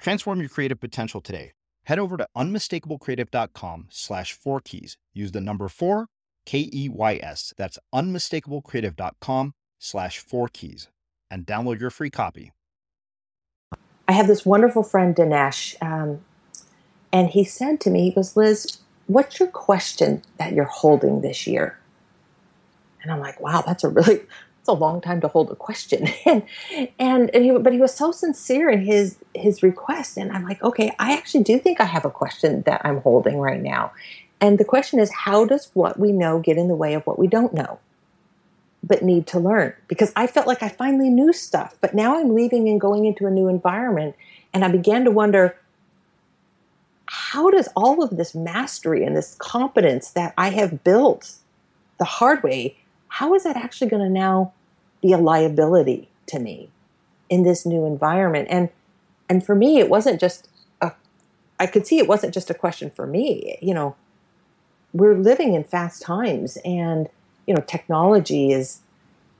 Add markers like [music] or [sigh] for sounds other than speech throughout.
Transform your creative potential today. Head over to unmistakablecreative.com slash four keys. Use the number four, K E Y S. That's unmistakablecreative.com slash four keys and download your free copy. I have this wonderful friend, Dinesh, um, and he said to me, he goes, Liz, what's your question that you're holding this year? And I'm like, wow, that's a really a long time to hold a question [laughs] and and, and he, but he was so sincere in his his request. And i'm like okay i actually do think i have a question that i'm holding right now. And the question is how does what we know get in the way of what we don't know but need to learn? Because i felt like i finally knew stuff but now i'm leaving and going into a new environment. And i began to wonder how does all of this mastery and this competence that i have built the hard way how is that actually going to now be a liability to me in this new environment? And and for me, it wasn't just a. I could see it wasn't just a question for me. You know, we're living in fast times, and you know, technology is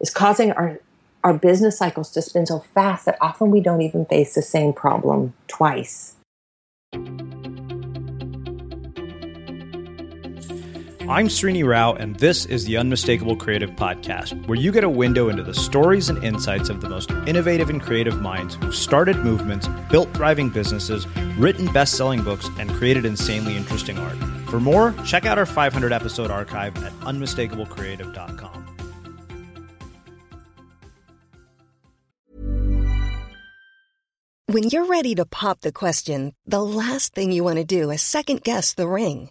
is causing our our business cycles to spin so fast that often we don't even face the same problem twice. I'm Srini Rao, and this is the Unmistakable Creative Podcast, where you get a window into the stories and insights of the most innovative and creative minds who've started movements, built thriving businesses, written best selling books, and created insanely interesting art. For more, check out our 500 episode archive at unmistakablecreative.com. When you're ready to pop the question, the last thing you want to do is second guess the ring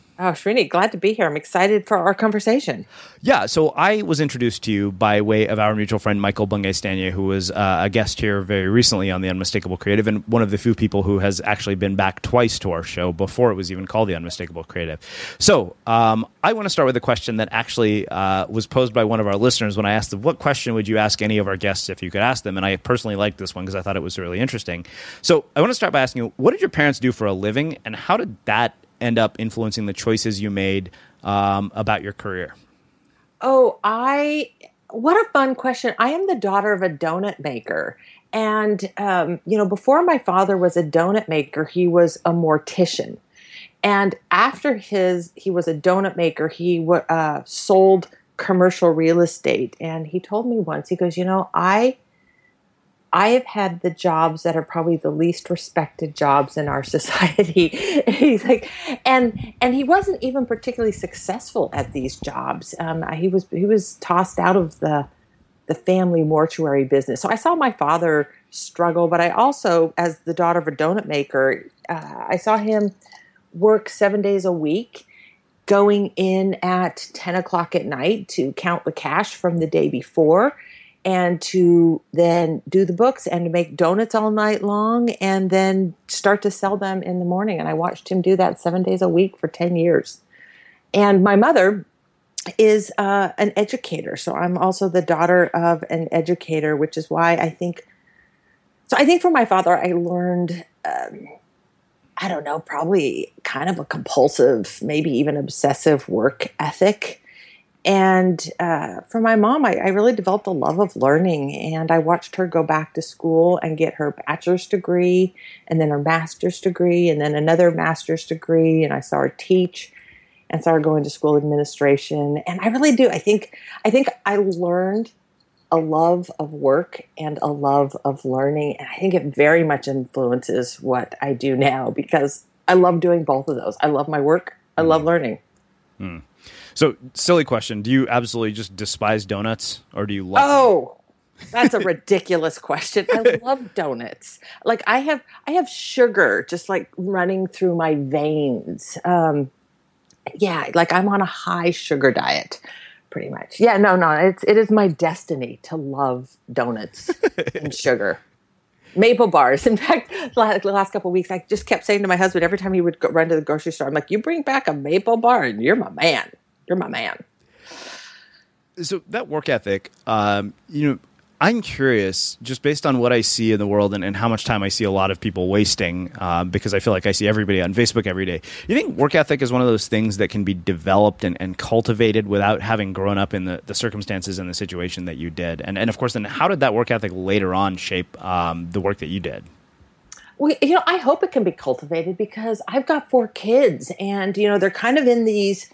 Oh, Srini, glad to be here. I'm excited for our conversation. Yeah, so I was introduced to you by way of our mutual friend Michael Bungay who was uh, a guest here very recently on the Unmistakable Creative, and one of the few people who has actually been back twice to our show before it was even called the Unmistakable Creative. So um, I want to start with a question that actually uh, was posed by one of our listeners when I asked them, "What question would you ask any of our guests if you could ask them?" And I personally liked this one because I thought it was really interesting. So I want to start by asking you, what did your parents do for a living, and how did that end up influencing the choices you made um, about your career? Oh, I what a fun question. I am the daughter of a donut maker. And, um, you know, before my father was a donut maker, he was a mortician. And after his, he was a donut maker, he uh, sold commercial real estate. And he told me once, he goes, you know, I I have had the jobs that are probably the least respected jobs in our [laughs] society. He's like, and and he wasn't even particularly successful at these jobs. Um, he was he was tossed out of the the family mortuary business. So I saw my father struggle, but I also, as the daughter of a donut maker, uh, I saw him work seven days a week going in at 10 o'clock at night to count the cash from the day before and to then do the books and to make donuts all night long and then start to sell them in the morning. And I watched him do that seven days a week for 10 years. And my mother is uh, an educator. So I'm also the daughter of an educator, which is why I think. So I think from my father, I learned. Um, I don't know, probably kind of a compulsive, maybe even obsessive work ethic and uh, for my mom, I, I, really developed a love of learning, and I watched her go back to school and get her bachelor's degree, and then her master's degree, and then another master's degree. And I saw her teach, and saw her go into school administration. And I really do. I think I think I learned a love of work and a love of learning, and I think it very much influences what I do now because I love doing both of those. I love my work. I love mm. learning. Mm. So, silly question: Do you absolutely just despise donuts, or do you love? Oh, them? that's a ridiculous question. I love donuts. Like I have, I have sugar just like running through my veins. Um, yeah, like I'm on a high sugar diet, pretty much. Yeah, no, no, it's it is my destiny to love donuts [laughs] and sugar. Maple bars. In fact, the last couple weeks, I just kept saying to my husband every time he would go, run to the grocery store, I'm like, "You bring back a maple bar, and you're my man." You're my man. So that work ethic, um, you know, I'm curious, just based on what I see in the world and, and how much time I see a lot of people wasting, um, because I feel like I see everybody on Facebook every day. You think work ethic is one of those things that can be developed and, and cultivated without having grown up in the, the circumstances and the situation that you did? And, and of course, then how did that work ethic later on shape um, the work that you did? Well, you know, I hope it can be cultivated because I've got four kids and, you know, they're kind of in these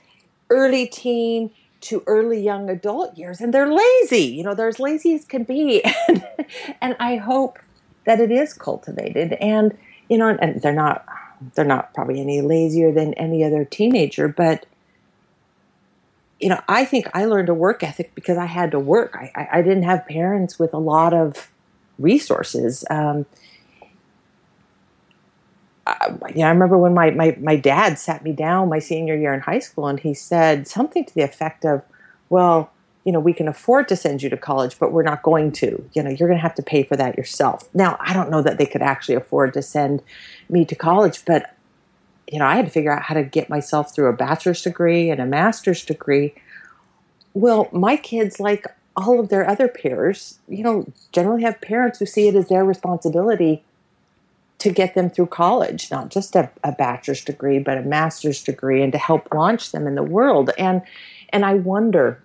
early teen to early young adult years and they're lazy you know they're as lazy as can be [laughs] and, and i hope that it is cultivated and you know and they're not they're not probably any lazier than any other teenager but you know i think i learned a work ethic because i had to work i, I, I didn't have parents with a lot of resources. Um, you know, I remember when my, my, my dad sat me down my senior year in high school and he said something to the effect of, well, you know, we can afford to send you to college, but we're not going to. You know, you're going to have to pay for that yourself. Now, I don't know that they could actually afford to send me to college, but, you know, I had to figure out how to get myself through a bachelor's degree and a master's degree. Well, my kids, like all of their other peers, you know, generally have parents who see it as their responsibility to get them through college, not just a, a, bachelor's degree, but a master's degree, and to help launch them in the world. And and I wonder,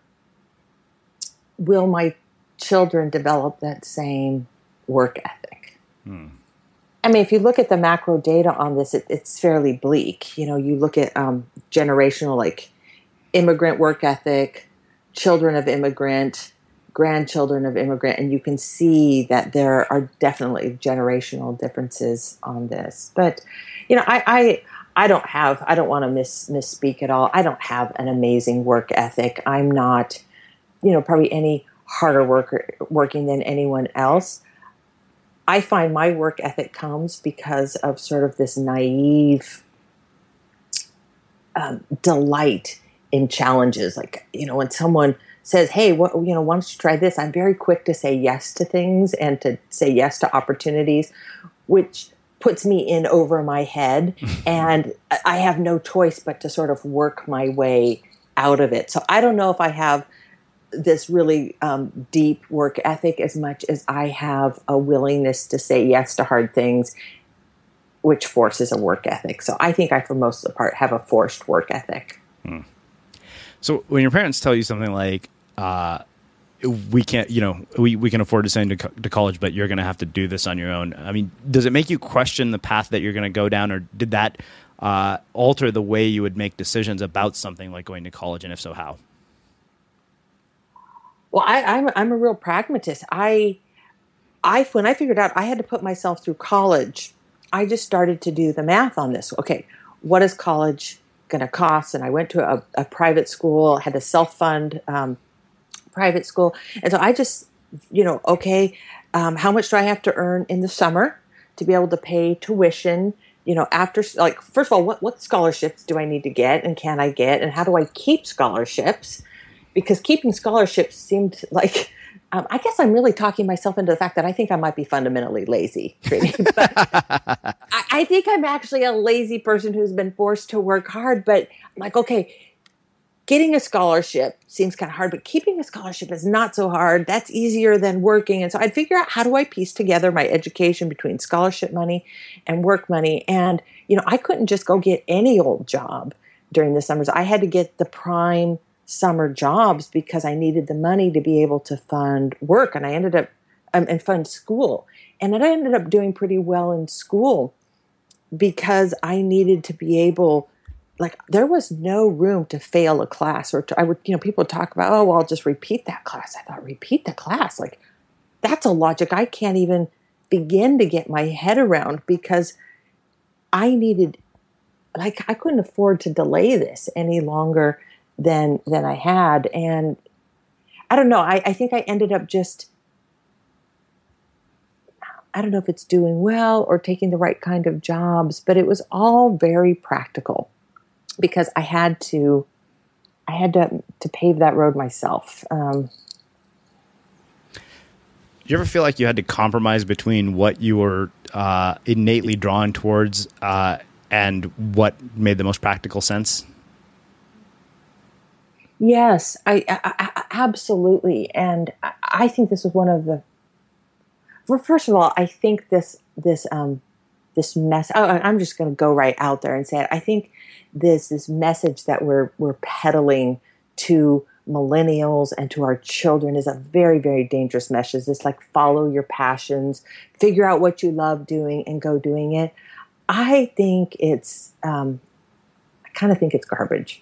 will my children develop that same work ethic? Hmm. I mean, if you look at the macro data on this, it, it's fairly bleak. You know, you look at um, generational, like immigrant work ethic, children of immigrant, grandchildren of immigrant, and you can see that there are definitely generational differences on this. But you know, I I, I don't have I don't want to miss misspeak at all. I don't have an amazing work ethic. I'm not, you know, probably any harder worker working than anyone else. I find my work ethic comes because of sort of this naive um, delight in challenges. Like you know, when someone says, "Hey, what you know, why don't you try this?" I'm very quick to say yes to things and to say yes to opportunities, which puts me in over my head, [laughs] and I have no choice but to sort of work my way out of it. So I don't know if I have this really um, deep work ethic as much as I have a willingness to say yes to hard things, which forces a work ethic. So I think I, for most of the part, have a forced work ethic. Hmm. So when your parents tell you something like, uh, we can't, you know, we, we can afford to send to, to college, but you're going to have to do this on your own. I mean, does it make you question the path that you're going to go down, or did that uh, alter the way you would make decisions about something like going to college, and if so, how? Well, I, I'm I'm a real pragmatist. I I when I figured out I had to put myself through college, I just started to do the math on this. Okay, what is college going to cost? And I went to a, a private school, had to self fund um, private school, and so I just you know okay, um, how much do I have to earn in the summer to be able to pay tuition? You know, after like first of all, what what scholarships do I need to get, and can I get, and how do I keep scholarships? because keeping scholarships seemed like um, I guess I'm really talking myself into the fact that I think I might be fundamentally lazy. [laughs] but I, I, think I'm actually a lazy person who's been forced to work hard. But I'm like, okay, getting a scholarship seems kind of hard, but keeping a scholarship is not so hard. That's easier than working. And so I'd figure out how do I piece together my education between scholarship money and work money. And, you know, I couldn't just go get any old job during the summers. I had to get the prime – summer jobs because I needed the money to be able to fund work. And I ended up, um, and fund school. And I ended up doing pretty well in school because I needed to be able, like, there was no room to fail a class or to, I would, you know, people talk about, oh, well, I'll just repeat that class. I thought, repeat the class. Like, that's a logic I can't even begin to get my head around because I needed, like, I couldn't afford to delay this any longer than than I had. And I don't know. I, I think I ended up just I don't know if it's doing well or taking the right kind of jobs, but it was all very practical because I had to I had to to pave that road myself. Um, you ever feel like you had to compromise between what you were uh, innately drawn towards uh, and what made the most practical sense? Yes, I, I, I absolutely, and I, think this is one of the. Well, first of all, I think this this um this mess. Oh, I'm just going to go right out there and say it. I think this this message that we're we're peddling to millennials and to our children is a very very dangerous message. This like follow your passions, figure out what you love doing, and go doing it. I think it's um, I kind of think it's garbage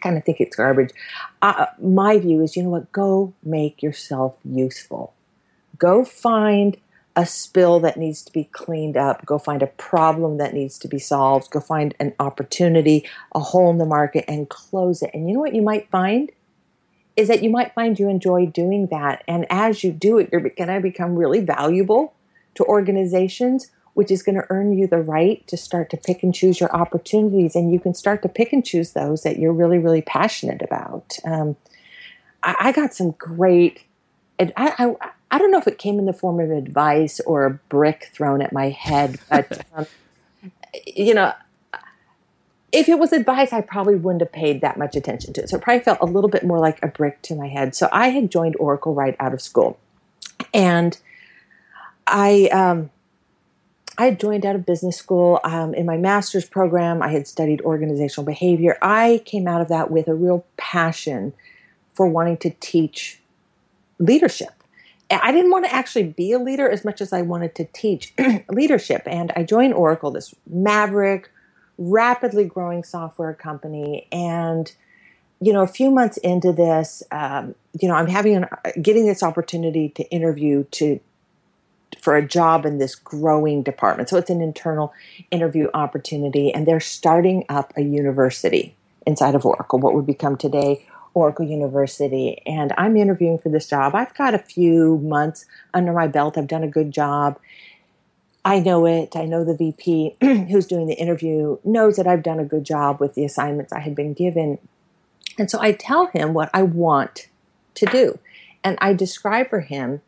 kind of think it's garbage. Uh, my view is, you know what? Go make yourself useful. Go find a spill that needs to be cleaned up. Go find a problem that needs to be solved. Go find an opportunity, a hole in the market, and close it. And you know what you might find? is that you might find you enjoy doing that. And as you do it, you're going to become really valuable to organizations, which is going to earn you the right to start to pick and choose your opportunities. And you can start to pick and choose those that you're really, really passionate about. Um, I, I, got some great, I, I, I, don't know if it came in the form of advice or a brick thrown at my head, [laughs] but, um, you know, if it was advice, I probably wouldn't have paid that much attention to it. So it probably felt a little bit more like a brick to my head. So I had joined Oracle right out of school. And I, um, I had joined out of business school. Um, in my master's program, I had studied organizational behavior. I came out of that with a real passion for wanting to teach leadership. I didn't want to actually be a leader as much as I wanted to teach [clears throat] leadership. And I joined Oracle, this maverick, rapidly growing software company. And, you know, a few months into this, um, you know, I'm having an, getting this opportunity to interview to for a job in this growing department. So it's an internal interview opportunity, and they're starting up a university inside of Oracle, what would become today Oracle University. And I'm interviewing for this job. I've got a few months under my belt. I've done a good job. I know it. I know the VP [clears throat] who's doing the interview knows that I've done a good job with the assignments I had been given. And so I tell him what I want to do. And I describe for him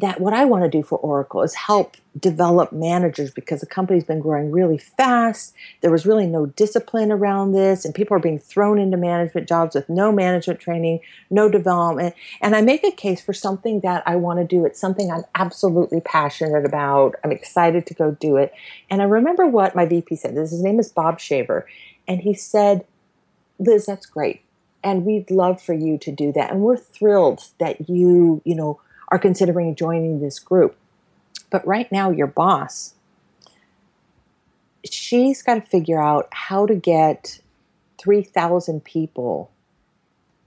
that what I want to do for Oracle is help develop managers because the company's been growing really fast. There was really no discipline around this, and people are being thrown into management jobs with no management training, no development. And I make a case for something that I want to do. It's something I'm absolutely passionate about. I'm excited to go do it. And I remember what my VP said. His name is Bob Shaver. And he said, Liz, that's great. And we'd love for you to do that. And we're thrilled that you, you know, are considering joining this group. But right now, your boss, she's got to figure out how to get 3,000 people,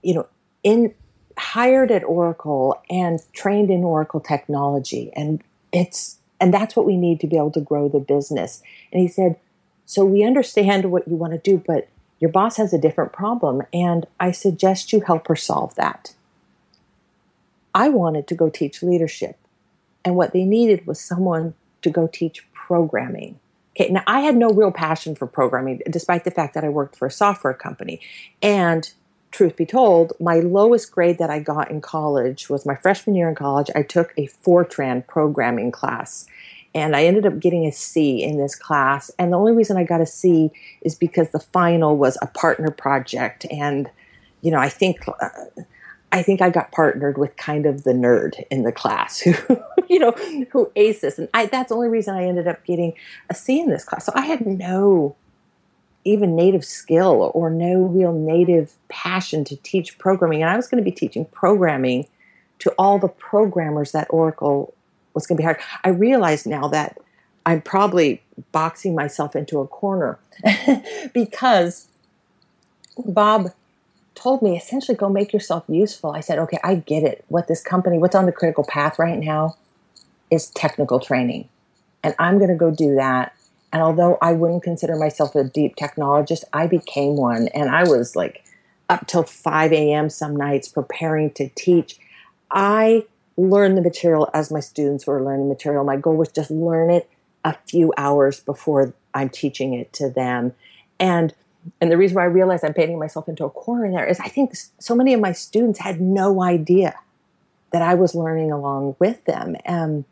you know, in hired at Oracle and trained in Oracle technology. And it's, and that's what we need to be able to grow the business. And he said, so we understand what you want to do, but your boss has a different problem. And I suggest you help her solve that. I wanted to go teach leadership. And what they needed was someone to go teach programming. Okay, now I had no real passion for programming, despite the fact that I worked for a software company. And truth be told, my lowest grade that I got in college was my freshman year in college. I took a Fortran programming class. And I ended up getting a C in this class. And the only reason I got a C is because the final was a partner project. And, you know, I think. Uh, I think I got partnered with kind of the nerd in the class who, [laughs] you know, who aced this. And I, that's the only reason I ended up getting a C in this class. So I had no even native skill or no real native passion to teach programming. And I was going to be teaching programming to all the programmers that Oracle was going to be hired. I realize now that I'm probably boxing myself into a corner [laughs] because Bob told me essentially go make yourself useful. I said, okay, I get it. What this company, what's on the critical path right now is technical training. And I'm going to go do that. And although I wouldn't consider myself a deep technologist, I became one. And I was like up till 5 a.m. some nights preparing to teach. I learned the material as my students were learning material. My goal was just learn it a few hours before I'm teaching it to them. And and the reason why I realized I'm painting myself into a corner there is I think so many of my students had no idea that I was learning along with them. Um,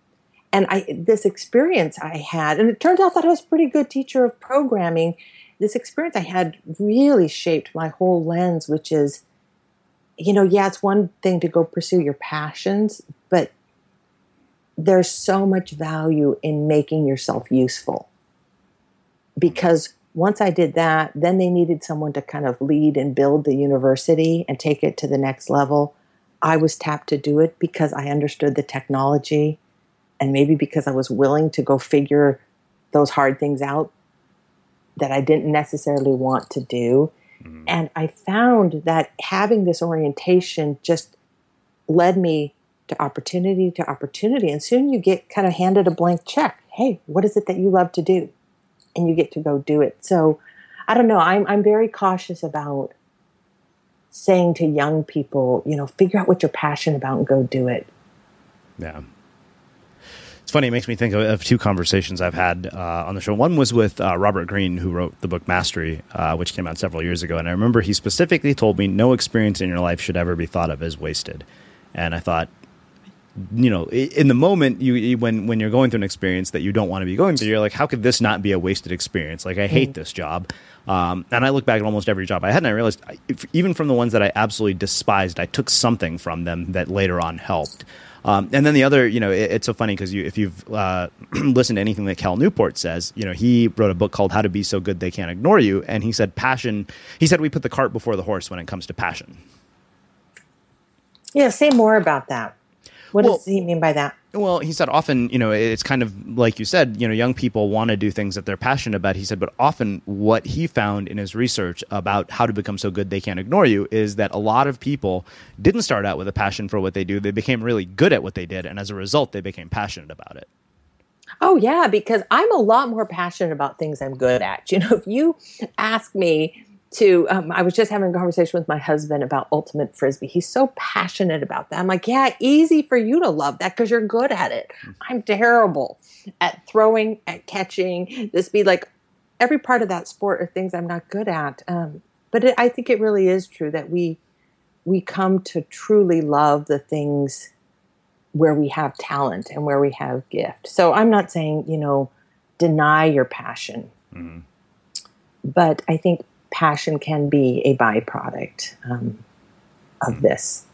and I, this experience I had, and it turned out that I was a pretty good teacher of programming. This experience I had really shaped my whole lens, which is, you know, yeah, it's one thing to go pursue your passions, but there's so much value in making yourself useful because once I did that, then they needed someone to kind of lead and build the university and take it to the next level. I was tapped to do it because I understood the technology and maybe because I was willing to go figure those hard things out that I didn't necessarily want to do. Mm-hmm. And I found that having this orientation just led me to opportunity to opportunity. And soon you get kind of handed a blank check. Hey, what is it that you love to do? And you get to go do it. So I don't know. I'm I'm very cautious about saying to young people, you know, figure out what you're passionate about and go do it. Yeah. It's funny. It makes me think of, of two conversations I've had uh, on the show. One was with uh, Robert Greene, who wrote the book Mastery, uh, which came out several years ago. And I remember he specifically told me no experience in your life should ever be thought of as wasted. And I thought, you know, in the moment, you when when you're going through an experience that you don't want to be going through, you're like, how could this not be a wasted experience? Like, I hate mm. this job, um, and I look back at almost every job I had, and I realized, if, even from the ones that I absolutely despised, I took something from them that later on helped. Um, and then the other, you know, it, it's so funny because you, if you've uh, [clears throat] listened to anything that Cal Newport says, you know, he wrote a book called How to Be So Good They Can't Ignore You, and he said passion. He said we put the cart before the horse when it comes to passion. Yeah, say more about that. What well, does he mean by that? Well, he said often, you know, it's kind of like you said, you know, young people want to do things that they're passionate about. He said, but often what he found in his research about how to become so good they can't ignore you is that a lot of people didn't start out with a passion for what they do. They became really good at what they did. And as a result, they became passionate about it. Oh, yeah, because I'm a lot more passionate about things I'm good at. You know, if you ask me, to um, i was just having a conversation with my husband about ultimate frisbee. He's so passionate about that. I'm like yeah easy for you to love that because you're good at it. Mm. i'm terrible at throwing at catching. This be like every part of that sport are things i'm not good at. Um, but it, i think it really is true that we we come to truly love the things where we have talent and where we have gift. So i'm not saying you know deny your passion. Mm-hmm. but i think passion can be a byproduct um, of hmm. this.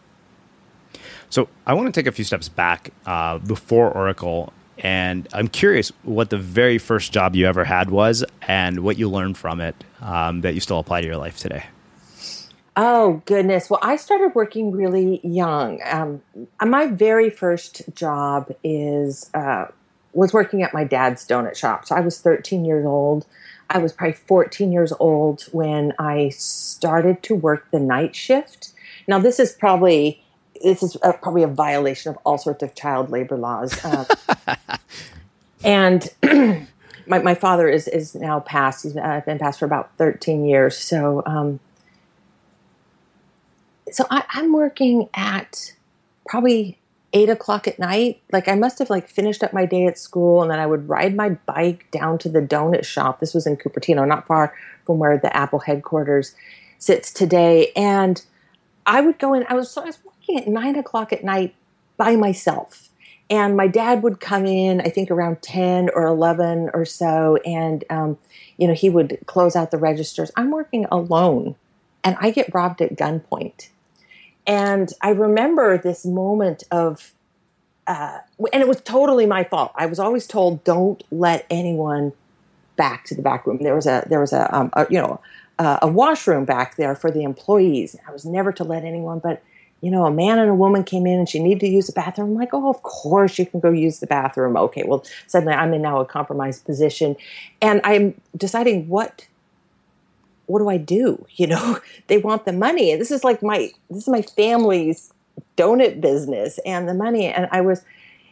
So I want to take a few steps back uh, before Oracle, and I'm curious what the very first job you ever had was, and what you learned from it um, that you still apply to your life today. Oh goodness! Well, I started working really young. Um, my very first job is uh, was working at my dad's donut shop. So I was 13 years old. I was probably 14 years old when I started to work the night shift. Now, this is probably this is a, probably a violation of all sorts of child labor laws. Um, [laughs] and [clears throat] my, my father is is now passed. He's uh, been passed for about 13 years. So, um, so I, I'm working at probably eight o'clock at night. Like I must have like finished up my day at school and then I would ride my bike down to the donut shop. This was in Cupertino, not far from where the Apple headquarters sits today. And I would go in, I was, so I was working at nine o'clock at night by myself. And my dad would come in, I think around 10 or 11 or so. And, um, you know, he would close out the registers. I'm working alone and I get robbed at gunpoint and I remember this moment of, uh, and it was totally my fault. I was always told, "Don't let anyone back to the back room." There was a there was a, um, a you know a washroom back there for the employees. I was never to let anyone, but you know, a man and a woman came in and she needed to use the bathroom. I'm like, oh, of course you can go use the bathroom. Okay, well, suddenly I'm in now a compromised position, and I'm deciding what what do I do? [laughs] You know, they want the money. And this is like my this is my family's donut business and the money. And I was,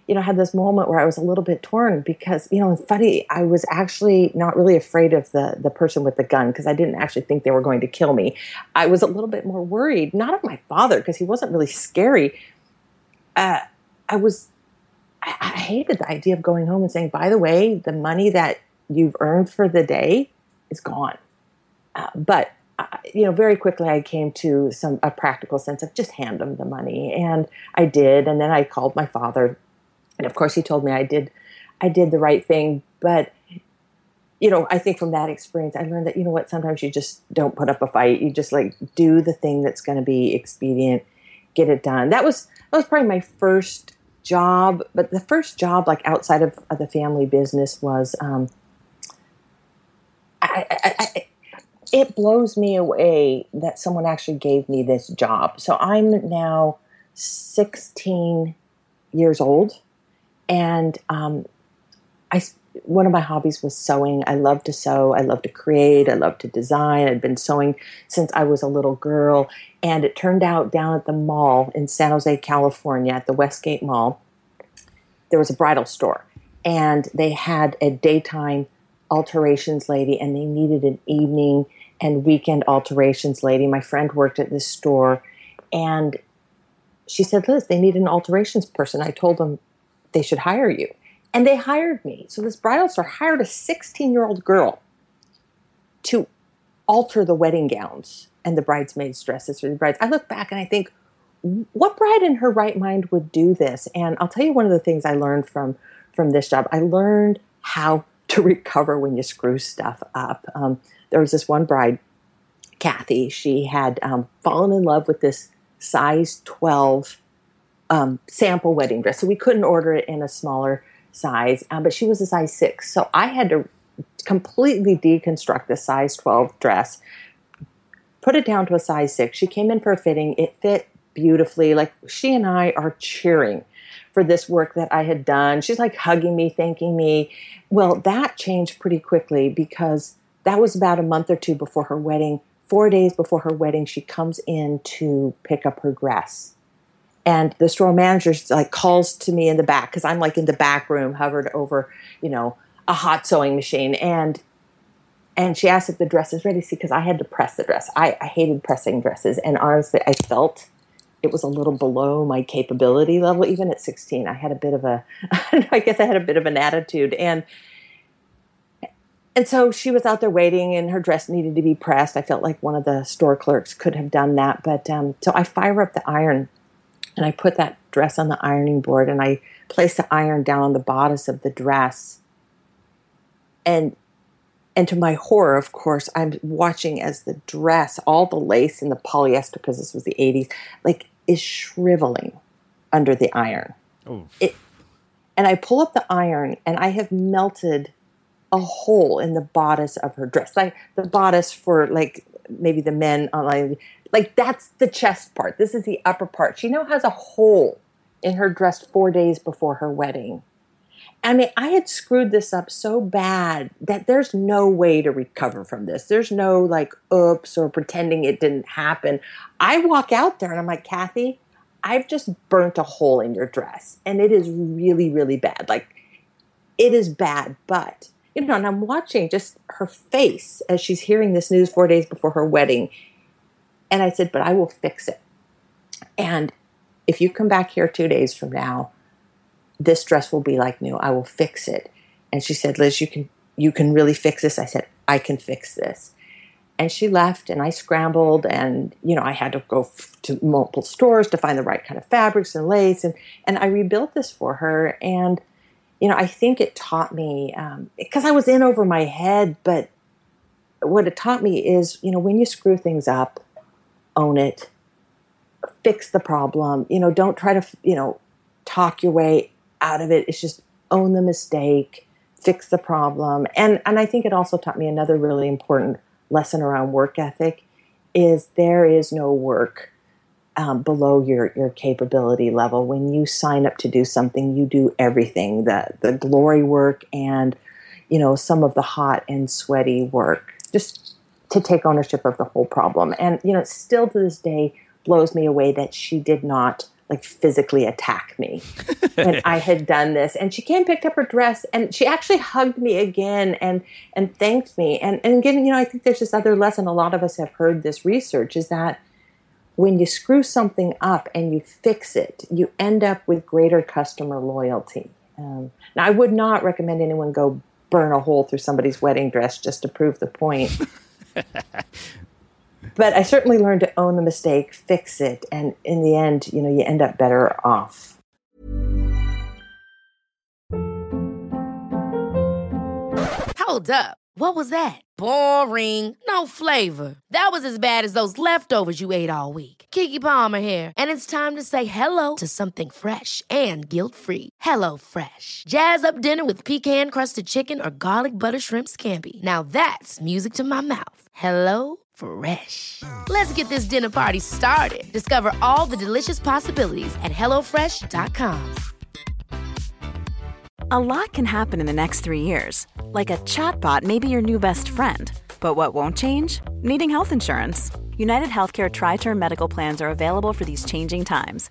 you know, had this moment where I was a little bit torn because, you know, it's funny, I was actually not really afraid of the the person with the gun because I didn't actually think they were going to kill me. I was a little bit more worried, not of my father, because he wasn't really scary. Uh, I was I hated the idea of going home and saying, by the way, the money that you've earned for the day is gone uh, but uh, you know, very quickly I came to some a practical sense of just hand them the money, and I did. And then I called my father, and of course he told me I did, I did the right thing. But you know, I think from that experience, I learned that you know what, sometimes you just don't put up a fight. You just like do the thing that's going to be expedient, get it done. That was that was probably my first job, but the first job like outside of, of the family business was. Um, I, I, I, it blows me away that someone actually gave me this job. So I'm now 16 years old, and um, I one of my hobbies was sewing. I love to sew. I love to create. I love to design. I'd been sewing since I was a little girl, and it turned out down at the mall in San Jose, California, at the Westgate Mall, there was a bridal store, and they had a daytime alterations lady, and they needed an evening and weekend alterations lady. My friend worked at this store and she said, Liz, they need an alterations person. I told them they should hire you. And they hired me. So this bridal store hired a 16 year old girl to alter the wedding gowns and the bridesmaids' dresses for the brides. I look back and I think, what bride in her right mind would do this? And I'll tell you one of the things I learned from from this job. I learned how to recover when you screw stuff up. Um, there was this one bride, Kathy. She had um, fallen in love with this size 12 um, sample wedding dress. So we couldn't order it in a smaller size, um, but she was a size six. So I had to completely deconstruct the size 12 dress, put it down to a size six. She came in for a fitting. It fit beautifully. Like she and I are cheering for this work that I had done. She's like hugging me, thanking me. Well, that changed pretty quickly because that was about a month or two before her wedding. Four days before her wedding, she comes in to pick up her dress. And the store manager like calls to me in the back because I'm like in the back room, hovered over, you know, a hot sewing machine. And and she asked if the dress is ready. See, because I had to press the dress. I, I hated pressing dresses, and honestly, I felt it was a little below my capability level. Even at 16, I had a bit of a, [laughs] I guess I had a bit of an attitude. And, and so she was out there waiting and her dress needed to be pressed. I felt like one of the store clerks could have done that. But um, so I fire up the iron and I put that dress on the ironing board and I place the iron down on the bodice of the dress. And and to my horror, of course, I'm watching as the dress, all the lace and the polyester, because this was the 80s, like is shriveling under the iron. It, and I pull up the iron and I have melted a hole in the bodice of her dress. Like the bodice for like maybe the men on like, like that's the chest part. This is the upper part. She now has a hole in her dress four days before her wedding. I mean, I had screwed this up so bad that there's no way to recover from this. There's no like, oops, or pretending it didn't happen. I walk out there and I'm like, Kathy, I've just burnt a hole in your dress and it is really, really bad. Like, it is bad, but, you know, and I'm watching just her face as she's hearing this news four days before her wedding. And I said, but I will fix it. And if you come back here two days from now, this dress will be like new. I will fix it. And she said, Liz, you can you can really fix this. I said, I can fix this. And she left and I scrambled and you know, I had to go f- to multiple stores to find the right kind of fabrics and lace and and I rebuilt this for her and you know, I think it taught me because um, I was in over my head, but what it taught me is, you know, when you screw things up, own it, fix the problem. You know, don't try to, you know, talk your way out of it. It's just own the mistake, fix the problem. And and I think it also taught me another really important lesson around work ethic is there is no work um, below your your capability level. When you sign up to do something, you do everything the the glory work and you know some of the hot and sweaty work just to take ownership of the whole problem. And you know, still to this day blows me away that she did not like physically attack me when [laughs] I had done this. And she came, picked up her dress, and she actually hugged me again and and thanked me. And and again, you know, I think there's this other lesson. A lot of us have heard this research is that when you screw something up and you fix it, you end up with greater customer loyalty. Um, now, I would not recommend anyone go burn a hole through somebody's wedding dress just to prove the point. [laughs] but I certainly learned to own the mistake, fix it, and in the end, you know, you end up better off. Hold up. What was that? Boring. No flavor. That was as bad as those leftovers you ate all week. Keke Palmer here, and it's time to say hello to something fresh and guilt-free. Hello Fresh. Jazz up dinner with pecan-crusted chicken or garlic butter shrimp scampi. Now that's music to my mouth. Hello Fresh. Let's get this dinner party started. Discover all the delicious possibilities at HelloFresh.com. A lot can happen in the next three years. Like a chatbot may be your new best friend. But what won't change? Needing health insurance. United Healthcare Tri Term Medical Plans are available for these changing times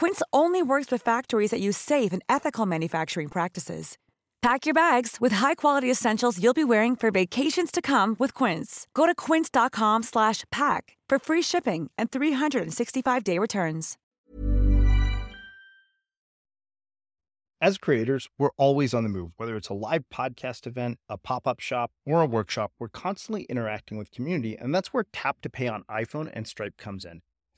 Quince only works with factories that use safe and ethical manufacturing practices. Pack your bags with high-quality essentials you'll be wearing for vacations to come with Quince. Go to quince.com/pack for free shipping and 365-day returns. As creators, we're always on the move. Whether it's a live podcast event, a pop-up shop, or a workshop, we're constantly interacting with community, and that's where Tap to Pay on iPhone and Stripe comes in.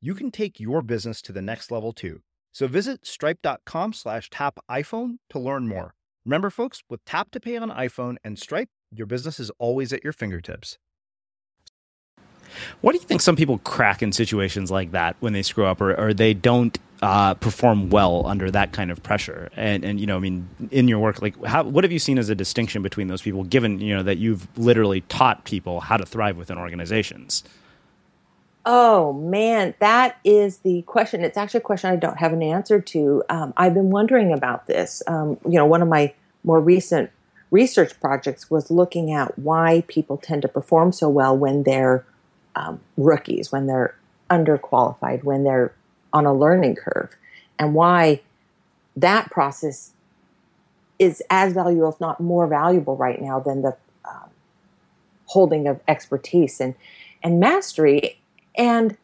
you can take your business to the next level too. So visit stripe.com slash tap iPhone to learn more. Remember, folks, with tap to pay on iPhone and Stripe, your business is always at your fingertips. What do you think some people crack in situations like that when they screw up or, or they don't uh, perform well under that kind of pressure? And, and, you know, I mean, in your work, like, how, what have you seen as a distinction between those people, given, you know, that you've literally taught people how to thrive within organizations? Oh man, that is the question. It's actually a question I don't have an answer to. Um, I've been wondering about this. Um, you know, one of my more recent research projects was looking at why people tend to perform so well when they're um, rookies, when they're underqualified, when they're on a learning curve, and why that process is as valuable, if not more valuable, right now than the um, holding of expertise and and mastery and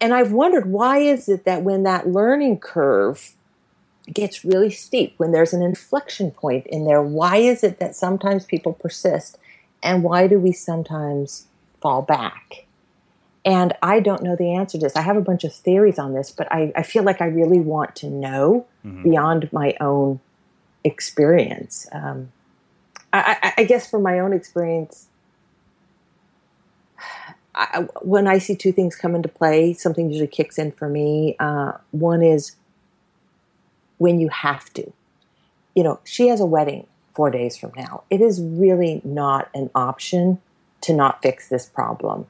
and I've wondered why is it that when that learning curve gets really steep, when there's an inflection point in there, why is it that sometimes people persist and why do we sometimes fall back? And I don't know the answer to this. I have a bunch of theories on this, but I, I feel like I really want to know mm-hmm. beyond my own experience. Um, I, I, guess from my own experience, I, when I see two things come into play, something usually kicks in for me. Uh, one is when you have to. You know, she has a wedding four days from now. It is really not an option to not fix this problem.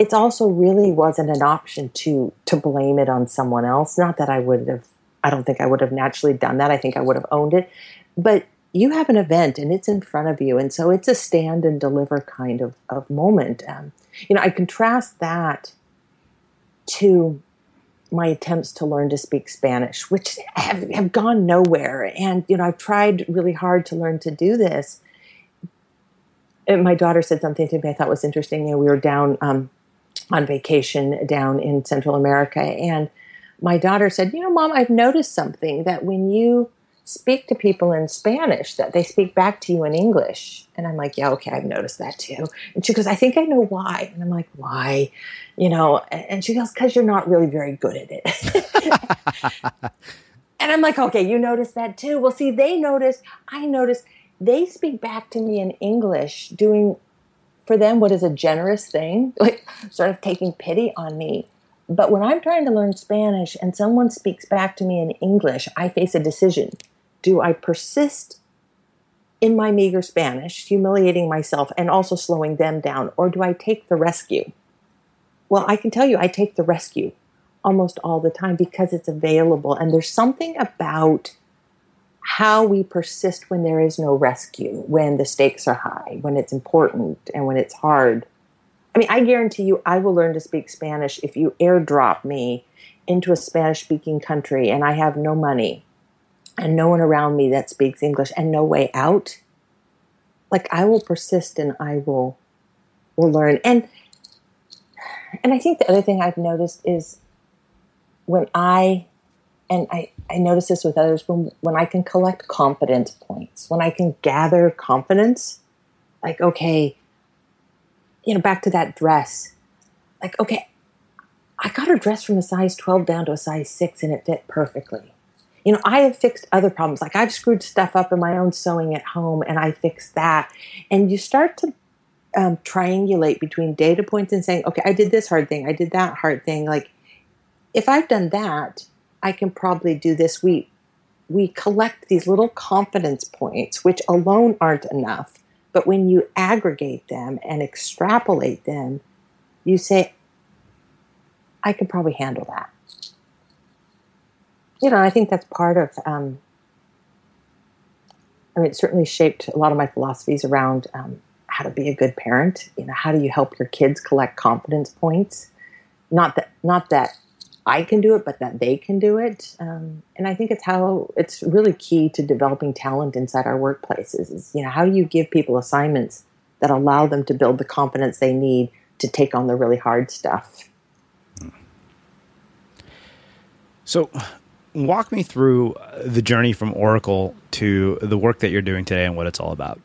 It's also really wasn't an option to to blame it on someone else. Not that I would have. I don't think I would have naturally done that. I think I would have owned it. But you have an event and it's in front of you, and so it's a stand and deliver kind of of moment. Um, you know, I contrast that to my attempts to learn to speak Spanish, which have, have gone nowhere. And, you know, I've tried really hard to learn to do this. And my daughter said something to me I thought was interesting. You know, we were down um, on vacation down in Central America, and my daughter said, You know, mom, I've noticed something that when you speak to people in Spanish, that they speak back to you in English. And I'm like, Yeah, okay, I've noticed that too. And she goes, I think I know why. And I'm like, Why? You know, and she goes, Because you're not really very good at it. [laughs] and I'm like, Okay, you noticed that too. Well, see, they noticed, I noticed they speak back to me in English, doing for them what is a generous thing, [laughs] like sort of taking pity on me. But when I'm trying to learn Spanish and someone speaks back to me in English, I face a decision. Do I persist in my meager Spanish, humiliating myself and also slowing them down, or do I take the rescue? Well, I can tell you, I take the rescue almost all the time because it's available. And there's something about how we persist when there is no rescue, when the stakes are high, when it's important, and when it's hard. I mean, I guarantee you, I will learn to speak Spanish if you airdrop me into a Spanish speaking country and I have no money and no one around me that speaks English and no way out. Like I will persist and I will will learn. And and I think the other thing I've noticed is when I and I, I notice this with others when, when I can collect confidence points, when I can gather confidence, like, okay, you know, back to that dress, like, okay, I got a dress from a size 12 down to a size 6 and it fit perfectly. You know, I have fixed other problems. Like I've screwed stuff up in my own sewing at home and I fixed that. And you start to um, triangulate between data points and saying, okay, I did this hard thing, I did that hard thing. Like, if I've done that, I can probably do this. We we collect these little confidence points, which alone aren't enough. But when you aggregate them and extrapolate them, you say, I can probably handle that. You know, I think that's part of, um, I mean, it certainly shaped a lot of my philosophies around um, how to be a good parent. You know, how do you help your kids collect confidence points? Not that, not that I can do it, but that they can do it. Um, and I think it's how it's really key to developing talent inside our workplaces. Is you know how do you give people assignments that allow them to build the confidence they need to take on the really hard stuff. So, walk me through the journey from Oracle to the work that you're doing today and what it's all about.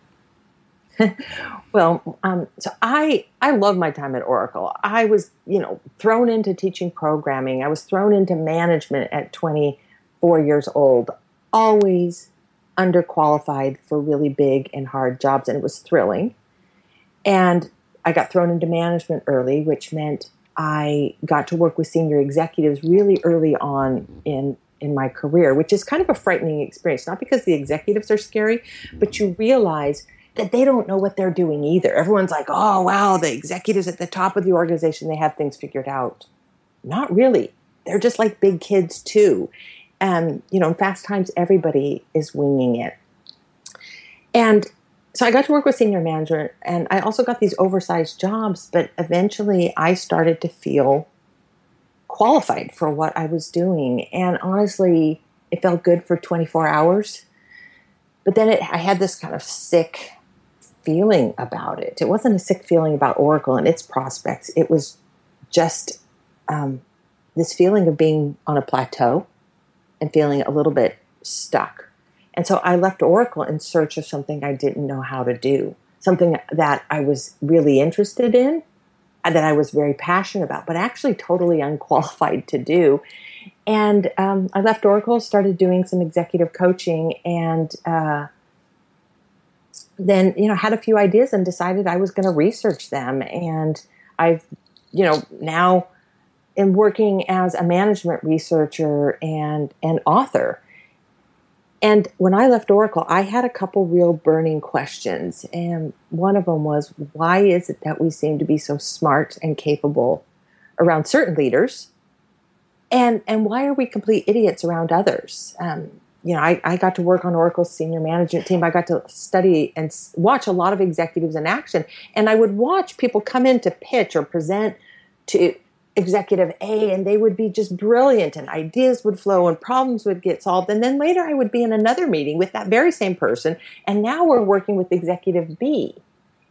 [laughs] well, um, so I I love my time at Oracle. I was you know thrown into teaching programming. I was thrown into management at 24 years old. Always underqualified for really big and hard jobs, and it was thrilling. And I got thrown into management early, which meant I got to work with senior executives really early on in in my career, which is kind of a frightening experience. Not because the executives are scary, but you realize that they don't know what they're doing either. Everyone's like, oh, wow, the executives at the top of the organization, they have things figured out. Not really. They're just like big kids, too. And, you know, in fast times, everybody is winging it. And so I got to work with senior manager, and I also got these oversized jobs, but eventually I started to feel qualified for what I was doing. And honestly, it felt good for 24 hours. But then it, I had this kind of sick feeling about it. It wasn't a sick feeling about Oracle and its prospects. It was just um, this feeling of being on a plateau and feeling a little bit stuck. And so I left Oracle in search of something I didn't know how to do, something that I was really interested in, that I was very passionate about, but actually totally unqualified to do. And um, I left Oracle, started doing some executive coaching, and uh, then you know had a few ideas and decided I was going to research them. And I've you know now am working as a management researcher and an author. And when I left Oracle, I had a couple real burning questions. And one of them was why is it that we seem to be so smart and capable around certain leaders? And, and why are we complete idiots around others? Um, you know, I, I got to work on Oracle's senior management team. I got to study and watch a lot of executives in action. And I would watch people come in to pitch or present to executive A, and they would be just brilliant, and ideas would flow, and problems would get solved. And then later, I would be in another meeting with that very same person, and now we're working with executive B.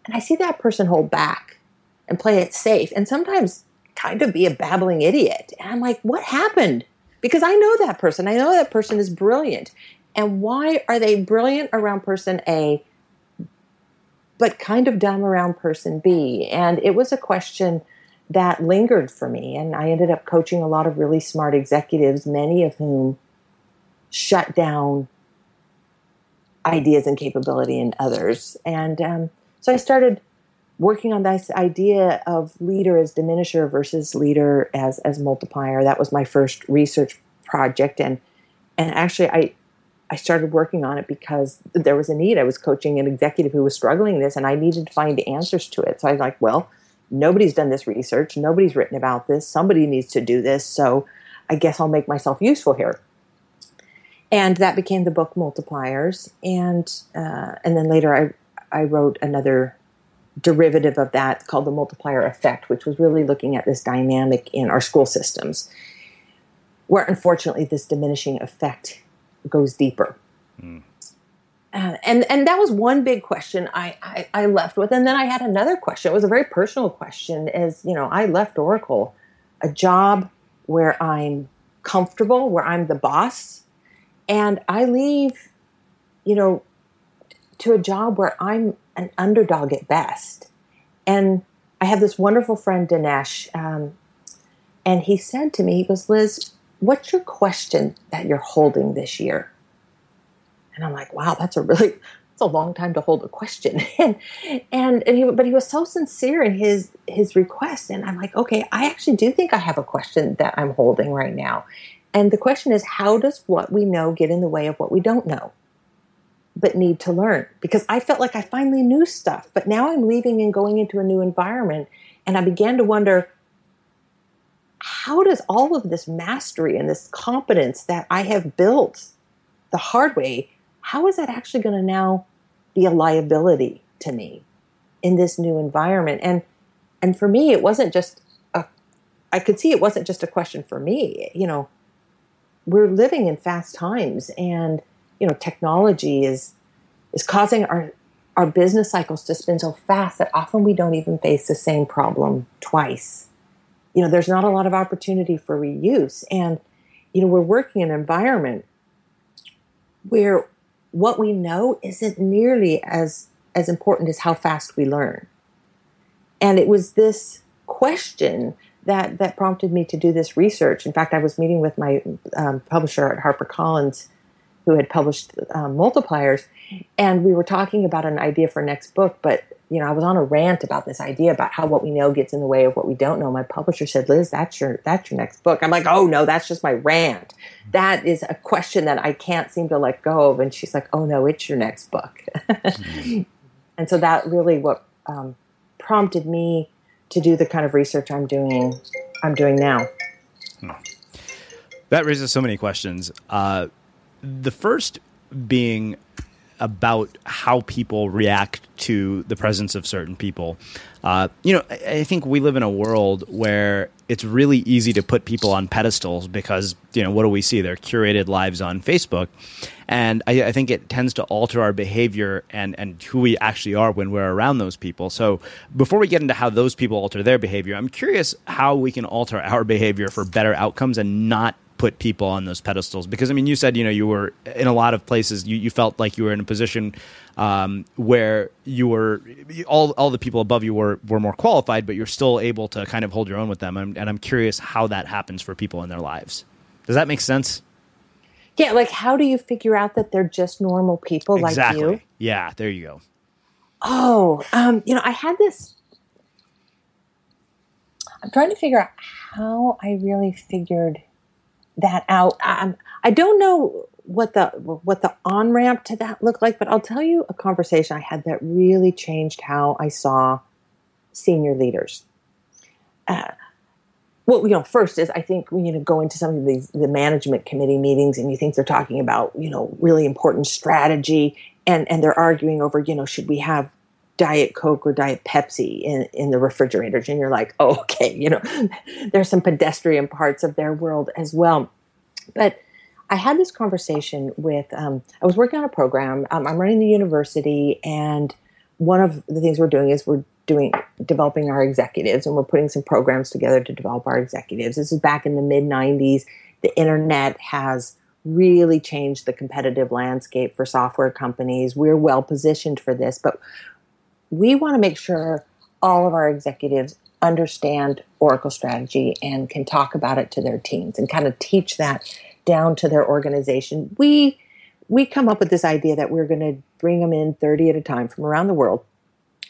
And I see that person hold back and play it safe, and sometimes kind of be a babbling idiot. And I'm like, what happened? because I know that person. I know that person is brilliant. And why are they brilliant around person A, but kind of dumb around person B? And it was a question that lingered for me. And I ended up coaching a lot of really smart executives, many of whom shut down ideas and capability in others. And um, so I started working on this idea of leader as diminisher versus leader as as multiplier. That was my first research project, and and actually I I started working on it because there was a need. I was coaching an executive who was struggling this, and I needed to find answers to it. So I was like, well, nobody's done this research, nobody's written about this, somebody needs to do this. So I guess I'll make myself useful here. And that became the book Multipliers, and uh, and then later I I wrote another derivative of that called the multiplier effect, which was really looking at this dynamic in our school systems, where unfortunately this diminishing effect goes deeper. Mm. Uh, and and that was one big question I, I, I left with, and then I had another question. It was a very personal question. As you know, I left Oracle, a job where I'm comfortable, where I'm the boss, and I leave, you know, to a job where I'm an underdog at best. And I have this wonderful friend, Dinesh, um, and he said to me, he goes, Liz, what's your question that you're holding this year? And I'm like, wow, that's a really, it's a long time to hold a question. [laughs] and, and, and he, but he was so sincere in his, his request. And I'm like, okay, I actually do think I have a question that I'm holding right now. And the question is, how does what we know get in the way of what we don't know? but need to learn because I felt like I finally knew stuff. But now I'm leaving and going into a new environment. And I began to wonder how does all of this mastery and this competence that I have built the hard way, how is that actually going to now be a liability to me in this new environment? And and for me, it wasn't just a I could see it wasn't just a question for me. You know, we're living in fast times and you know technology is is causing our our business cycles to spin so fast that often we don't even face the same problem twice. You know, there's not a lot of opportunity for reuse. And, you know, we're working in an environment where what we know isn't nearly as as important as how fast we learn. And it was this question that that prompted me to do this research. In fact, I was meeting with my um, publisher at HarperCollins who had published um, multipliers, and we were talking about an idea for next book. But you know, I was on a rant about this idea about how what we know gets in the way of what we don't know. My publisher said, "Liz, that's your that's your next book." I'm like, "Oh no, that's just my rant. That is a question that I can't seem to let go of." And she's like, "Oh no, it's your next book." mm-hmm. [laughs] And so that really what um, prompted me to do the kind of research I'm doing. I'm doing now. Hmm. That raises so many questions. Uh, the first being about how people react to the presence of certain people. Uh, you know, I, I, think we live in a world where it's really easy to put people on pedestals because, you know, what do we see? Their curated lives on Facebook. And I, I think it tends to alter our behavior and, and who we actually are when we're around those people. So before we get into how those people alter their behavior, I'm curious how we can alter our [laughs] behavior for better outcomes and not put people on those pedestals because I mean you said you know you were in a lot of places you, you felt like you were in a position um, where you were all all the people above you were were more qualified but you're still able to kind of hold your own with them and, and I'm curious how that happens for people in their lives. Does that make sense? Yeah, like how do you figure out that they're just normal people exactly. like you? Yeah, there you go. Oh, um, you know, I had this I'm trying to figure out how I really figured that out. I don't know what the what the on ramp to that looked like, but I'll tell you a conversation I had that really changed how I saw senior leaders. Uh, well, you know, first is I think need to go into some of these the management committee meetings, and you think they're talking about you know really important strategy, and and they're arguing over you know should we have Diet Coke or Diet Pepsi in, in the refrigerators. And you're like, oh, okay, you know, [laughs] there's some pedestrian parts of their world as well. But I had this conversation with, um, I was working on a program. Um, I'm running the university, and one of the things we're doing is we're doing developing our executives, and we're putting some programs together to develop our executives. This is back in the mid 90s, the internet has really changed the competitive landscape for software companies. We're well positioned for this, but we want to make sure all of our executives understand Oracle strategy and can talk about it to their teams and kind of teach that down to their organization. We we come up with this idea that we're going to bring them in 30 at a time from around the world.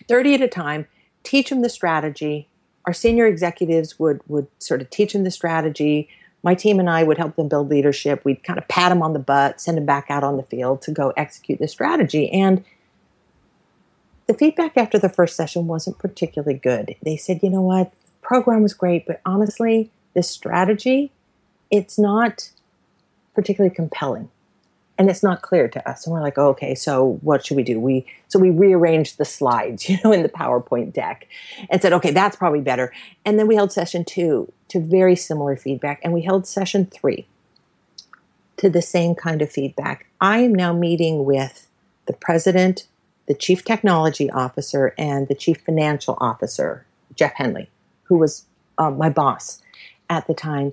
30 at a time, teach them the strategy. Our senior executives would would sort of teach them the strategy. My team and I would help them build leadership. We'd kind of pat them on the butt, send them back out on the field to go execute the strategy. And the feedback after the first session wasn't particularly good. They said, you know what, program was great, but honestly, this strategy, it's not particularly compelling. And it's not clear to us. And we're like, oh, okay, so what should we do? We so we rearranged the slides, [laughs] you know, in the PowerPoint deck and said, okay, that's probably better. And then we held session two to very similar feedback, and we held session three to the same kind of feedback. I am now meeting with the president the chief technology officer and the chief financial officer, Jeff Henley, who was um, my boss at the time.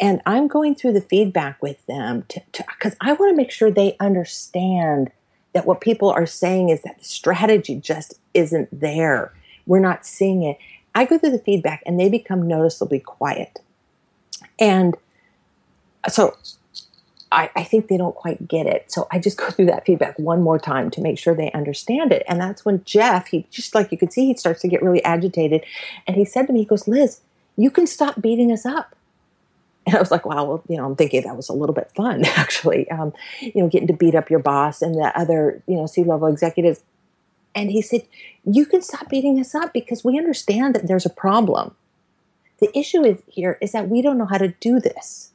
And I'm going through the feedback with them because I want to make sure they understand that what people are saying is that the strategy just isn't there. We're not seeing it. I go through the feedback and they become noticeably quiet. And so I, I, think they don't quite get it. So I just go through that feedback one more time to make sure they understand it. And that's when Jeff, he just like you could see, he starts to get really agitated. And he said to me, he goes, Liz, you can stop beating us up. And I was like, wow, well, you know, I'm thinking that was a little bit fun, [laughs] actually. Um, you know, getting to beat up your boss and the other, you know, C level executives. And he said, you can stop beating us up because we understand that there's a problem. The issue is here is that we don't know how to do this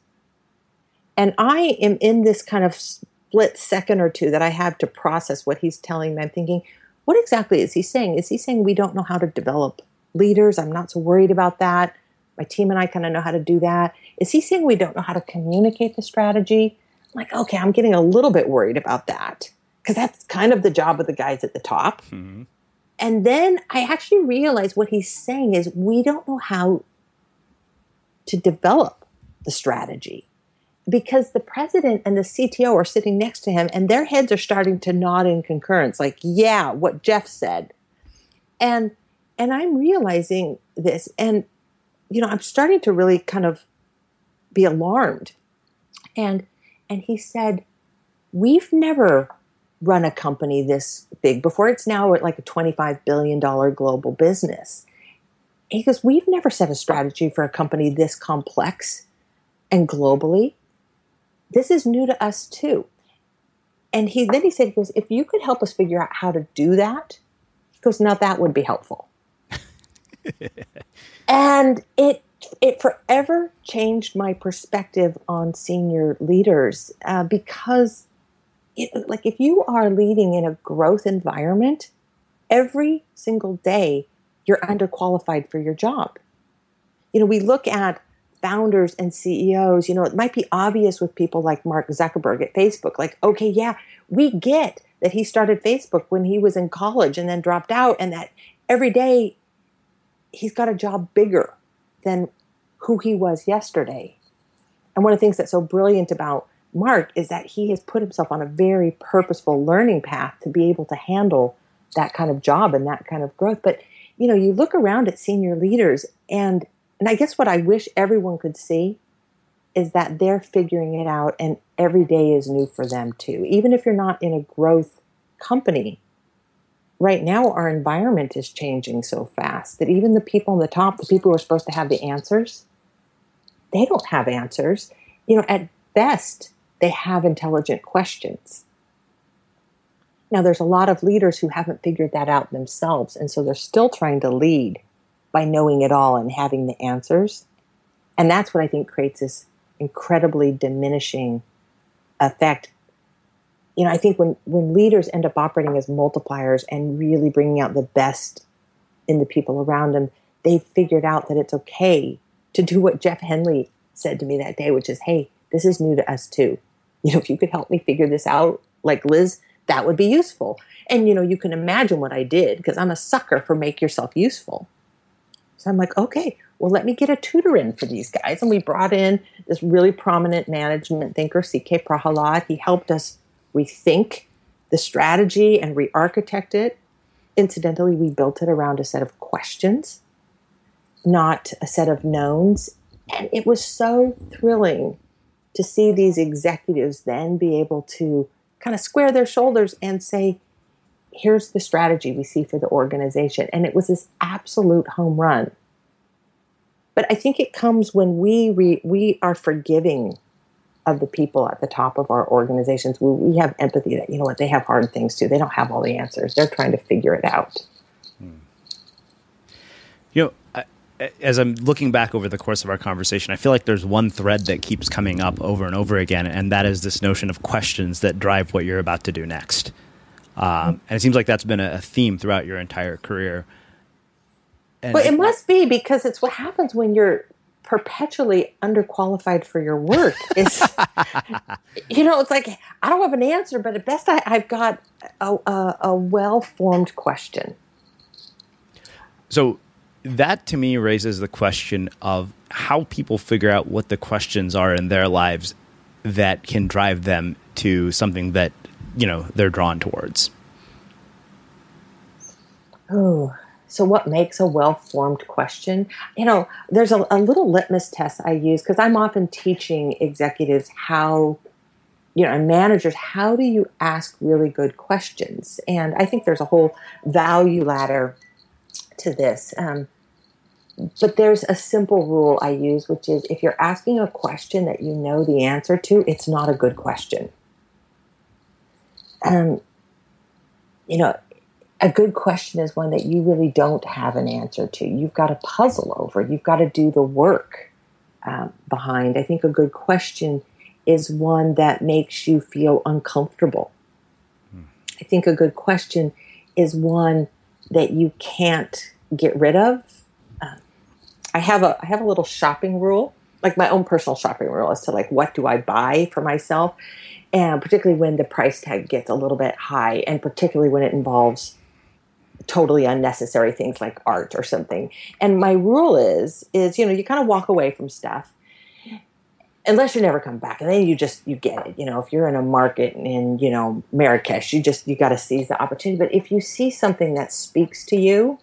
and I am in this kind of split second or two that I have to process what he's telling me. I'm thinking, what exactly is he saying? Is he saying we don't know how to develop leaders? I'm not so worried about that. My team and I kind of know how to do that. Is he saying we don't know how to communicate the strategy? I'm like, okay, I'm getting a little bit worried about that because that's kind of the job of the guys at the top. Mm-hmm. And then I actually realize what he's saying is we don't know how to develop the strategy because the president and the CTO are sitting next to him and their heads are starting to nod in concurrence like yeah what Jeff said. And and I'm realizing this and you know I'm starting to really kind of be alarmed. And and he said we've never run a company this big before. It's now at like a 25 billion dollar global business. He goes we've never set a strategy for a company this complex and globally this is new to us too. And he then he said, he goes, if you could help us figure out how to do that, he goes, now that would be helpful. [laughs] and it it forever changed my perspective on senior leaders uh, because it, like if you are leading in a growth environment every single day you're underqualified for your job you know we look at founders and CEOs, you know, it might be obvious with people like Mark Zuckerberg at Facebook, like, okay, yeah, we get that he started Facebook when he was in college and then dropped out, and that every day he's got a job bigger than who he was yesterday. And one of the things that's so brilliant about Mark is that he has put himself on a very purposeful learning path to be able to handle that kind of job and that kind of growth. But, you know, you look around at senior leaders and and I guess what I wish everyone could see is that they're figuring it out and every day is new for them too. Even if you're not in a growth company, right now our environment is changing so fast that even the people on the top, the people who are supposed to have the answers, they don't have answers. You know, at best, they have intelligent questions. Now, there's a lot of leaders who haven't figured that out themselves, and so they're still trying to lead by knowing it all and having the answers. And that's what I think creates this incredibly diminishing effect. You know, I think when, when leaders end up operating as multipliers and really bringing out the best in the people around them, they've figured out that it's okay to do what Jeff Henley said to me that day, which is, hey, this is new to us too. You know, if you could help me figure this out, like Liz, that would be useful. And, you know, you can imagine what I did because I'm a sucker for make yourself useful. So I'm like, okay, well, let me get a tutor in for these guys. And we brought in this really prominent management thinker, CK Prahalad. He helped us rethink the strategy and re architect it. Incidentally, we built it around a set of questions, not a set of knowns. And it was so thrilling to see these executives then be able to kind of square their shoulders and say, here's the strategy we see for the organization. And it was this absolute home run. But I think it comes when we re, we are forgiving of the people at the top of our organizations. We, we have empathy that you know what they have hard things too. They don't have all the answers. They're trying to figure it out. Hmm. You know, I, as I'm looking back over the course of our conversation, I feel like there's one thread that keeps coming up over and over again, and that is this notion of questions that drive what you're about to do next. Um, and it seems like that's been a, theme throughout your entire career. And well, it must be because it's what happens when you're perpetually underqualified for your work. Is [laughs] you know, it's like I don't have an answer, but at best I, have got a, a, a well formed question. So that to me raises the question of how people figure out what the questions are in their lives that can drive them to something that you know they're drawn towards. Oh, so what makes a well-formed question? You know, there's a, a little litmus test I use because I'm often teaching executives how, you know, and managers how do you ask really good questions, and I think there's a whole value ladder to this. Um, but there's a simple rule I use, which is if you're asking a question that you know the answer to, it's not a good question um, you know, a good question is one that you really don't have an answer to. You've got to puzzle over. You've got to do the work uh, behind. I think a good question is one that makes you feel uncomfortable. Hmm. I think a good question is one that you can't get rid of. Uh, I have a I have a little shopping rule, like my own personal shopping rule, as to like what do I buy for myself, and particularly when the price tag gets a little bit high, and particularly when it involves totally unnecessary things like art or something. And my rule is is you know you kind of walk away from stuff unless you never come back and then you just you get it you know if you're in a market in you know marrakesh you just you got to seize the opportunity but if you see something that speaks to you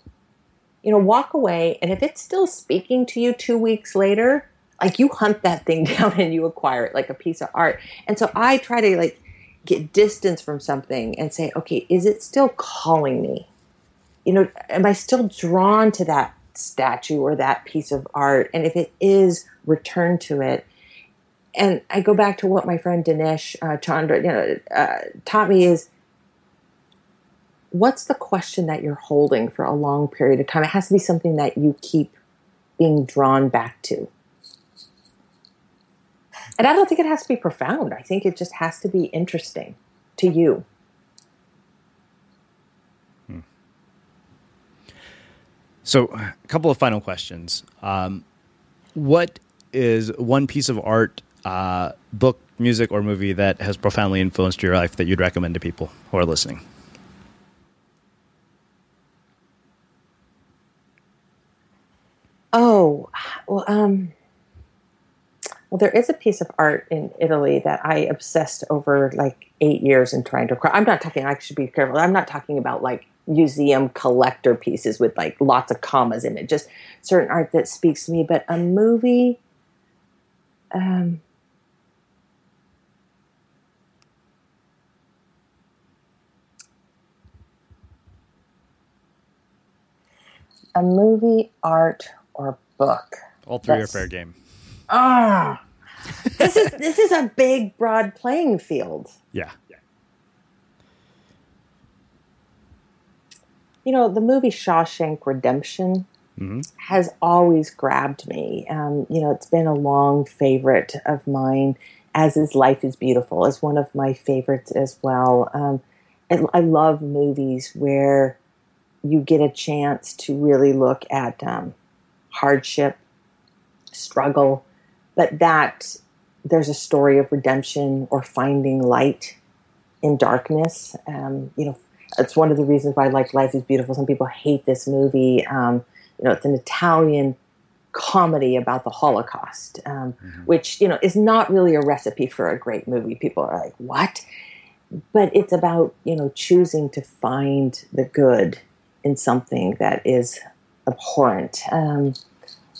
you know walk away and if it's still speaking to you two weeks later like you hunt that thing [laughs] down and you acquire it like a piece of art. And so I try to like get distance from something and say, okay, is it still calling me? You know, am I still drawn to that statue or that piece of art? And if it is, return to it. And I go back to what my friend Dinesh uh, Chandra, you know, uh, taught me is what's the question that you're holding for a long period of time? It has to be something that you keep being drawn back to. And I don't think it has to be profound. I think it just has to be interesting to you. Hmm. So, a couple of final questions. Um, what is one piece of art, uh, book, music, or movie that has profoundly influenced your life that you'd recommend to people who are listening? Oh, well, um, well, there is a piece of art in Italy that I obsessed over like eight years in trying to. I'm not talking. I should be careful. I'm not talking about like museum collector pieces with like lots of commas in it. Just certain art that speaks to me. But a movie. Um, a movie, art, or book. All three are fair game. Ah, this is this is a big, broad playing field. Yeah. You know, the movie Shawshank Redemption mm-hmm. has always grabbed me. Um, you know, it's been a long favorite of mine, as is Life is Beautiful, as one of my favorites as well. Um, and I love movies where you get a chance to really look at um, hardship, struggle, but that there's a story of redemption or finding light in darkness. Um, you know, it's one of the reasons why I like Life is Beautiful. Some people hate this movie. Um, you know, it's an Italian comedy about the Holocaust, um, mm-hmm. which you know is not really a recipe for a great movie. People are like, "What?" But it's about you know choosing to find the good in something that is abhorrent. Um,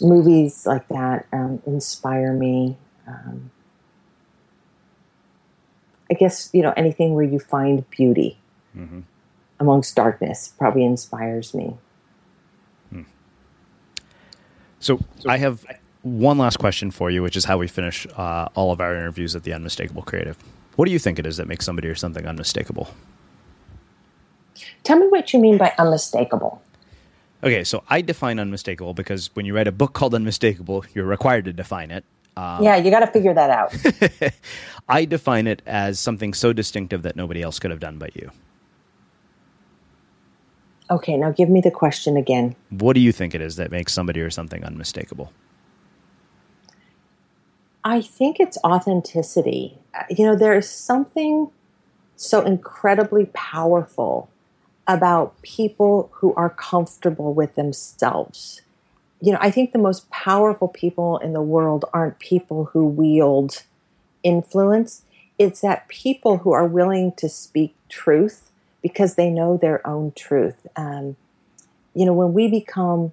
movies like that um, inspire me. Um, I guess you know anything where you find beauty mm-hmm. amongst darkness probably inspires me. So I have one last question for you, which is how we finish uh, all of our interviews at the Unmistakable Creative. What do you think it is that makes somebody or something unmistakable? Tell me what you mean by unmistakable. Okay, so I define unmistakable because when you write a book called Unmistakable, you're required to define it. Um, yeah, you got to figure that out. [laughs] I define it as something so distinctive that nobody else could have done but you. Okay, now give me the question again. What do you think it is that makes somebody or something unmistakable? I think it's authenticity. You know, there is something so incredibly powerful about people who are comfortable with themselves. You know, I think the most powerful people in the world aren't people who wield influence, it's that people who are willing to speak truth because they know their own truth. Um, you know, when we become,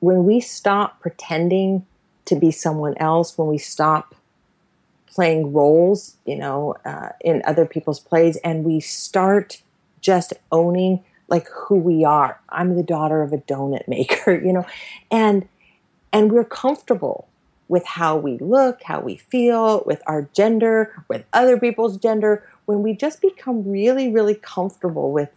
when we stop pretending to be someone else, when we stop playing roles, you know, uh, in other people's plays, and we start just owning like who we are. I'm the daughter of a donut maker, [laughs] you know, and and we're comfortable with how we look, how we feel, with our gender, with other people's gender when we just become really, really comfortable with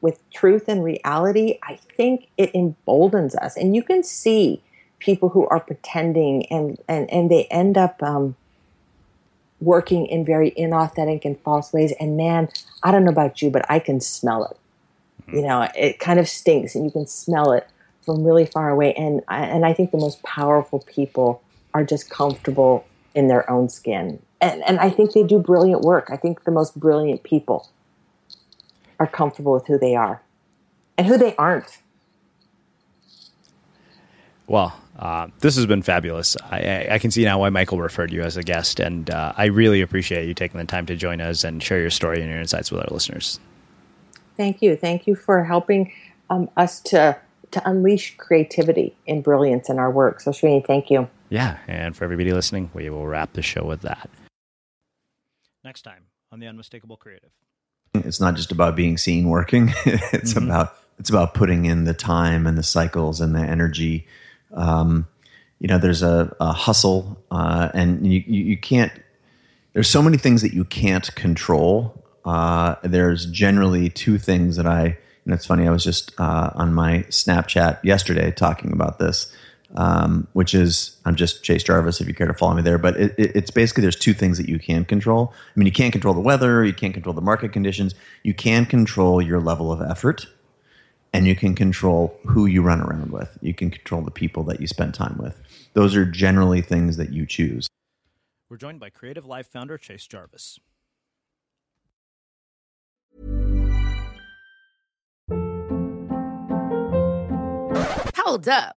with truth and reality, I think it emboldens us. And you can see people who are pretending and and, and they end up um, working in very inauthentic and false ways. And man, I don't know about you, but I can smell it. Mm-hmm. You know, it kind of stinks, and you can smell it from really far away. And I, and I think the most powerful people are just comfortable in their own skin and, and I think they do brilliant work. I think the most brilliant people are comfortable with who they are and who they aren't. Well, uh, this has been fabulous. I, I, can see now why Michael referred you as a guest, and uh, I really appreciate you taking the time to join us and share your story and your insights with our listeners. Thank you. Thank you for helping um, us to to unleash creativity and brilliance in our work. So, Srini, thank you. Yeah, and for everybody listening, we will wrap the show with that next time on the Unmistakable Creative. It's not just about being seen working. [laughs] it's mm-hmm. about it's about putting in the time and the cycles and the energy. Um, you know, there's a, a hustle, uh, and you, you, you can't. There's so many things that you can't control. Uh, there's generally two things that I. Know, it's funny. I was just uh, on my Snapchat yesterday talking about this um, which is I'm just Chase Jarvis if you care to follow me there. But it, it, it's basically there's two things that you can control. I mean, you can't control the weather, you can't control the market conditions, you can control your level of effort, and you can control who you run around with. You can control the people that you spend time with. Those are generally things that you choose. We're joined by Creative Live founder Chase Jarvis. Hold up.